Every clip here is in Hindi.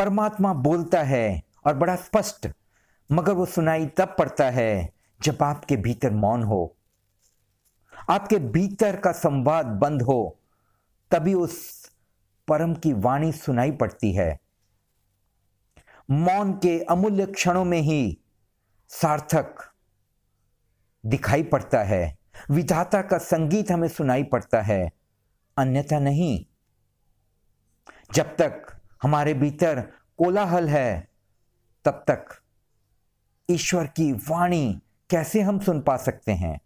परमात्मा बोलता है और बड़ा स्पष्ट, मगर वो सुनाई तब पड़ता है जब आपके भीतर मौन हो। आपके भीतर का संवाद बंद हो, तभी उस परम की वाणी सुनाई पड़ती है। मौन के अमूल्य क्षणों में ही सार्थक दिखाई पड़ता है। विधाता का संगीत हमें सुनाई पड़ता है, अन्यथा नहीं। जब तक हमारे भीतर कोलाहल है। तब तक ईश्वर की वाणी कैसे हम सुन पा सकते हैं?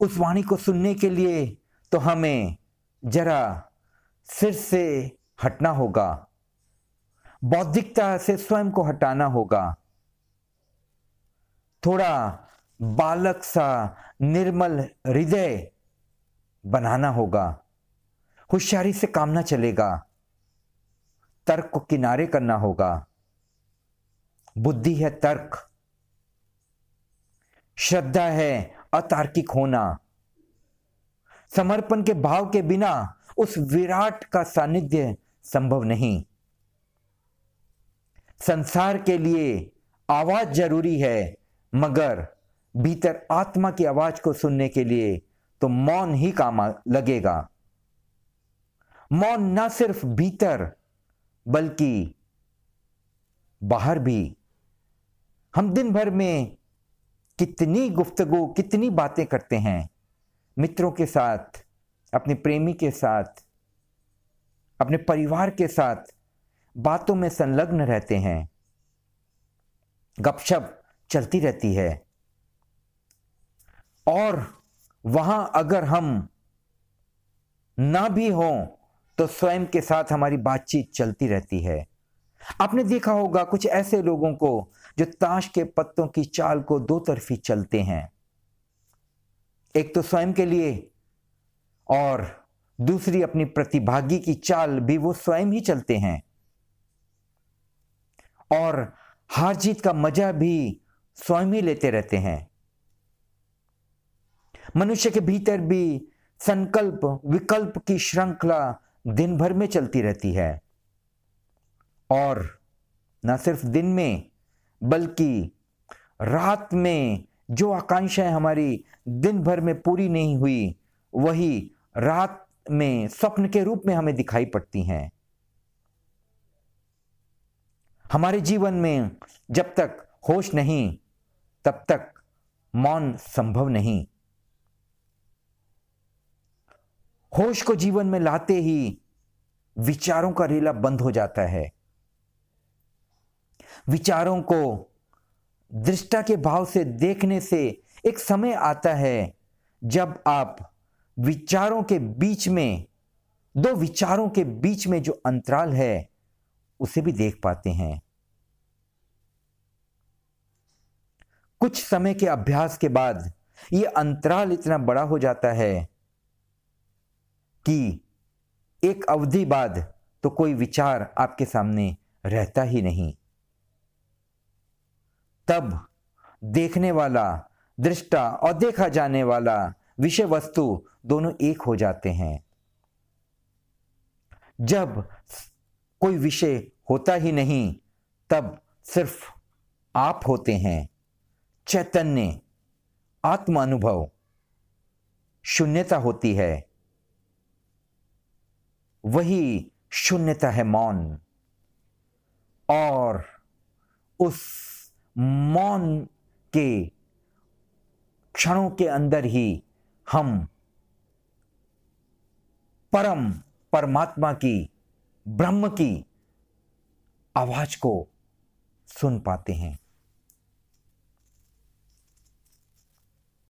उस वाणी को सुनने के लिए तो हमें जरा सिर से हटना होगा, बौद्धिकता से स्वयं को हटाना होगा। थोड़ा बालक सा निर्मल हृदय बनाना होगा, होशियारी से काम ना चलेगा। तर्क को किनारे करना होगा। बुद्धि है तर्क। श्रद्धा है अतार्किक होना। समर्पण के भाव के बिना उस विराट का सानिध्य संभव नहीं। संसार के लिए आवाज़ ज़रूरी है, मगर भीतर आत्मा की आवाज़ को सुनने के लिए तो मौन ही काम लगेगा। मौन ना सिर्फ़ भीतर बल्कि बाहर भी। हम दिन भर में कितनी गुफ्तगु, कितनी बातें करते हैं, मित्रों के साथ, अपने प्रेमी के साथ, अपने परिवार के साथ बातों में संलग्न रहते हैं। गपशप चलती रहती है। और वहाँ अगर हम ना भी हों तो स्वयं के साथ हमारी बातचीत चलती रहती है। आपने देखा होगा कुछ ऐसे लोगों को जो ताश के पत्तों की चाल को दो तरफी चलते हैं। एक तो स्वयं के लिए और दूसरी अपनी प्रतिभागी की चाल भी वो स्वयं ही चलते हैं। और हार जीत का मज़ा भी स्वयं ही लेते रहते हैं। मनुष्य के भीतर भी संकल्प, विकल्प की श्रृंखला दिन भर में चलती रहती है। और न सिर्फ़ दिन में, बल्कि रात में जो आकांक्षाएँ हमारी दिन भर में पूरी नहीं हुई, वही रात में स्वप्न के रूप में हमें दिखाई पड़ती हैं। हमारे जीवन में जब तक होश नहीं, तब तक मौन संभव नहीं। होश को जीवन में लाते ही विचारों का रेला बंद हो जाता है। विचारों को दृष्टा के भाव से देखने से एक समय आता है जब आप विचारों के बीच में, दो विचारों के बीच में जो अंतराल है, उसे भी देख पाते हैं। कुछ समय के अभ्यास के बाद यह अंतराल इतना बड़ा हो जाता है कि एक अवधि बाद तो कोई विचार आपके सामने रहता ही नहीं। तब देखने वाला, दृष्टा और देखा जाने वाला विषय वस्तु दोनों एक हो जाते हैं। जब कोई विषय होता ही नहीं, तब सिर्फ़ आप होते हैं। चैतन्य आत्म अनुभव शून्यता होती है। वही शून्यता है मौन। और उस मौन के क्षणों के अंदर ही हम परम परमात्मा की, ब्रह्म की आवाज़ को सुन पाते हैं।